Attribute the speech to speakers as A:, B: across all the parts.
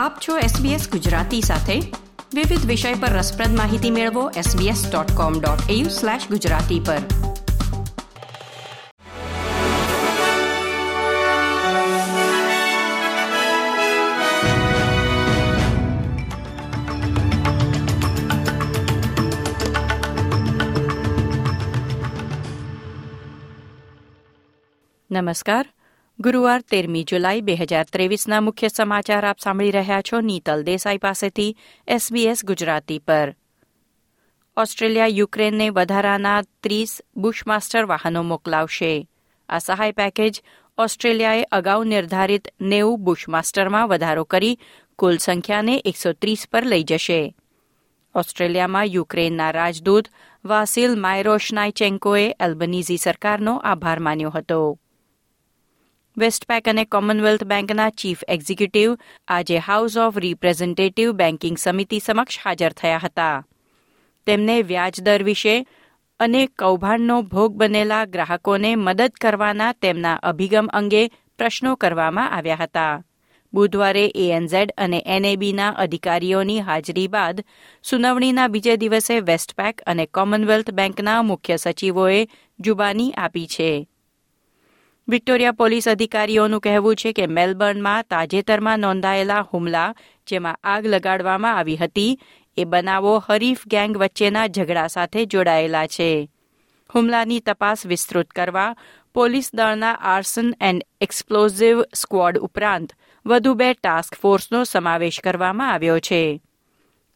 A: આપ છો SBS ગુજરાતી સાથે. વિવિધ વિષય પર રસપ્રદ માહિતી મેળવો sbs.com.au/gujarati પર. નમસ્કાર. ગુરુવાર તેરમી જુલાઈ બે હજાર ત્રેવીસના મુખ્ય સમાચાર આપ સાંભળી રહ્યા છો નીતલ દેસાઈ પાસેથી એસબીએસ ગુજરાતી પર. ઓસ્ટ્રેલિયા યુક્રેનને વધારાના ત્રીસ બુશમાસ્ટર વાહનો મોકલાવશે. આ સહાય પેકેજ ઓસ્ટ્રેલિયાએ અગાઉ નિર્ધારિત નેવું બુશમાસ્ટરમાં વધારો કરી કુલ સંખ્યાને એકસો ત્રીસ પર લઈ જશે. ઓસ્ટ્રેલિયામાં યુક્રેનના રાજદૂત વાસિલ માયરોશનાયચેન્કોએ એલ્બનીઝી સરકારનો આભાર માન્યો હતો. વેસ્ટપેક અને કોમનવેલ્થ બેંકના ચીફ એક્ઝિક્યુટિવ, આજે હાઉસ ઓફ રિપ્રેઝેન્ટેટિવ બેન્કિંગ સમિતિ સમક્ષ હાજર થયા હતા. તેમને વ્યાજદર વિશે અને કૌભાંડનો ભોગ બનેલા ગ્રાહકોને મદદ કરવાના તેમના અભિગમ અંગે પ્રશ્નો કરવામાં આવ્યા હતા. બુધવારે એએનઝેડ અને એનએબીના અધિકારીઓની હાજરી બાદ સુનાવણીના બીજે દિવસે વેસ્ટપેક અને કોમનવેલ્થ બેંકના મુખ્ય સચિવોએ જુબાની આપી છે. વિક્ટોરિયા પોલીસ અધિકારીઓનું કહેવું છે કે મેલબર્નમાં તાજેતરમાં નોંધાયેલા હુમલા, જેમાં આગ લગાડવામાં આવી હતી, એ બનાવો હરીફ ગેંગ વચ્ચેના ઝઘડા સાથે જોડાયેલા છે. હુમલાની તપાસ વિસ્તૃત કરવા પોલીસ દળના આર્સન એન્ડ એક્સપ્લોઝિવ સ્ક્વોડ ઉપરાંત વધુ બે ટાસ્ક ફોર્સનો સમાવેશ કરવામાં આવ્યો છે.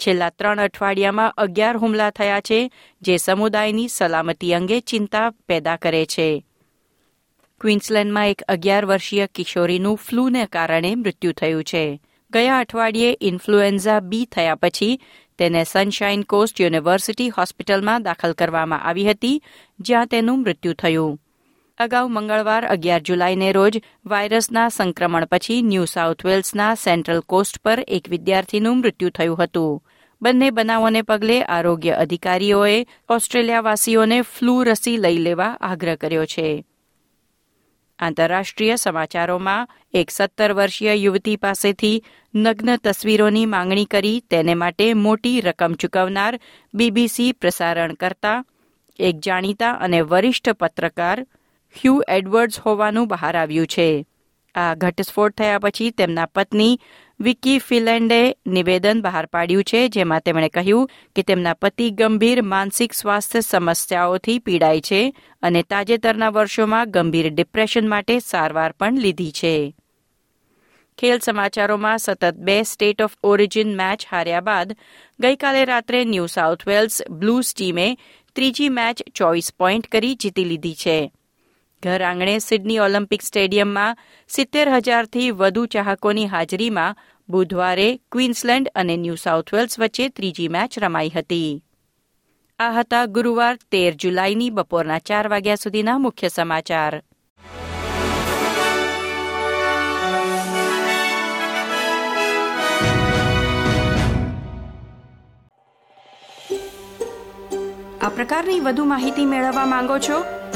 A: છેલ્લા ત્રણ અઠવાડિયામાં અગિયાર હુમલા થયા છે, જે સમુદાયની સલામતી અંગે ચિંતા પેદા કરે છે. ક્વીન્સલેન્ડમાં એક અગિયાર વર્ષીય કિશોરીનું ફ્લૂને કારણે મૃત્યુ થયું છે. ગયા અઠવાડિયે ઇન્ફ્લુએન્ઝા બી થયા પછી તેને સનશાઇન કોસ્ટ યુનિવર્સિટી હોસ્પિટલમાં દાખલ કરવામાં આવી હતી, જ્યાં તેનું મૃત્યુ થયું. અગાઉ મંગળવાર અગિયાર જુલાઈને રોજ વાયરસના સંક્રમણ પછી ન્યૂ સાઉથ વેલ્સના સેન્ટ્રલ કોસ્ટ પર એક વિદ્યાર્થીનું મૃત્યુ થયું હતું. બંને બનાવોને પગલે આરોગ્ય અધિકારીઓએ ઓસ્ટ્રેલિયાવાસીઓને ફ્લૂ રસી લઈ લેવા આગ્રહ કર્યો છે. આંતરરાષ્ટ્રીય સમાચારોમાં એક સત્તર વર્ષીય યુવતી પાસેથી નગ્ન તસવીરોની માંગણી કરી તેને માટે મોટી રકમ ચૂકવનાર બીબીસી પ્રસારણ કરતા એક જાણીતા અને વરિષ્ઠ પત્રકાર હ્યુ એડવર્ડ્સ હોવાનું બહાર આવ્યું છે. આ ઘટસ્ફોટ થયા પછી તેમના પત્ની વિકી ફિલેન્ડે નિવેદન બહાર પાડ્યું છે, જેમાં તેમણે કહ્યું કે તેમના પતિ ગંભીર માનસિક સ્વાસ્થ્ય સમસ્યાઓથી પીડાય છે અને તાજેતરના વર્ષોમાં ગંભીર ડિપ્રેશન માટે સારવાર પણ લીધી છે. ખેલ સમાચારોમાં સતત બે સ્ટેટ ઓફ ઓરિજિન મેચ હાર્યા બાદ ગઈકાલે રાત્રે ન્યૂ સાઉથ વેલ્સ બ્લુઝ ટીમે ત્રીજી મેચ ચોવીસ પોઈન્ટ કરી જીતી લીધી છે. ઘર આંગણે સિડની ઓલિમ્પિક સ્ટેડિયમમાં સિત્તેર હજારથી વધુ ચાહકોની હાજરીમાં બુધવારે ક્વીન્સલેન્ડ અને ન્યૂ સાઉથ વેલ્સ વચ્ચે ત્રીજી મેચ રમાઈ હતી. આ હતા ગુરુવાર તેર જુલાઈની બપોરના ચાર વાગ્યા સુધીના મુખ્ય સમાચાર. આ પ્રકારની વધુ માહિતી મેળવવા માંગો છો?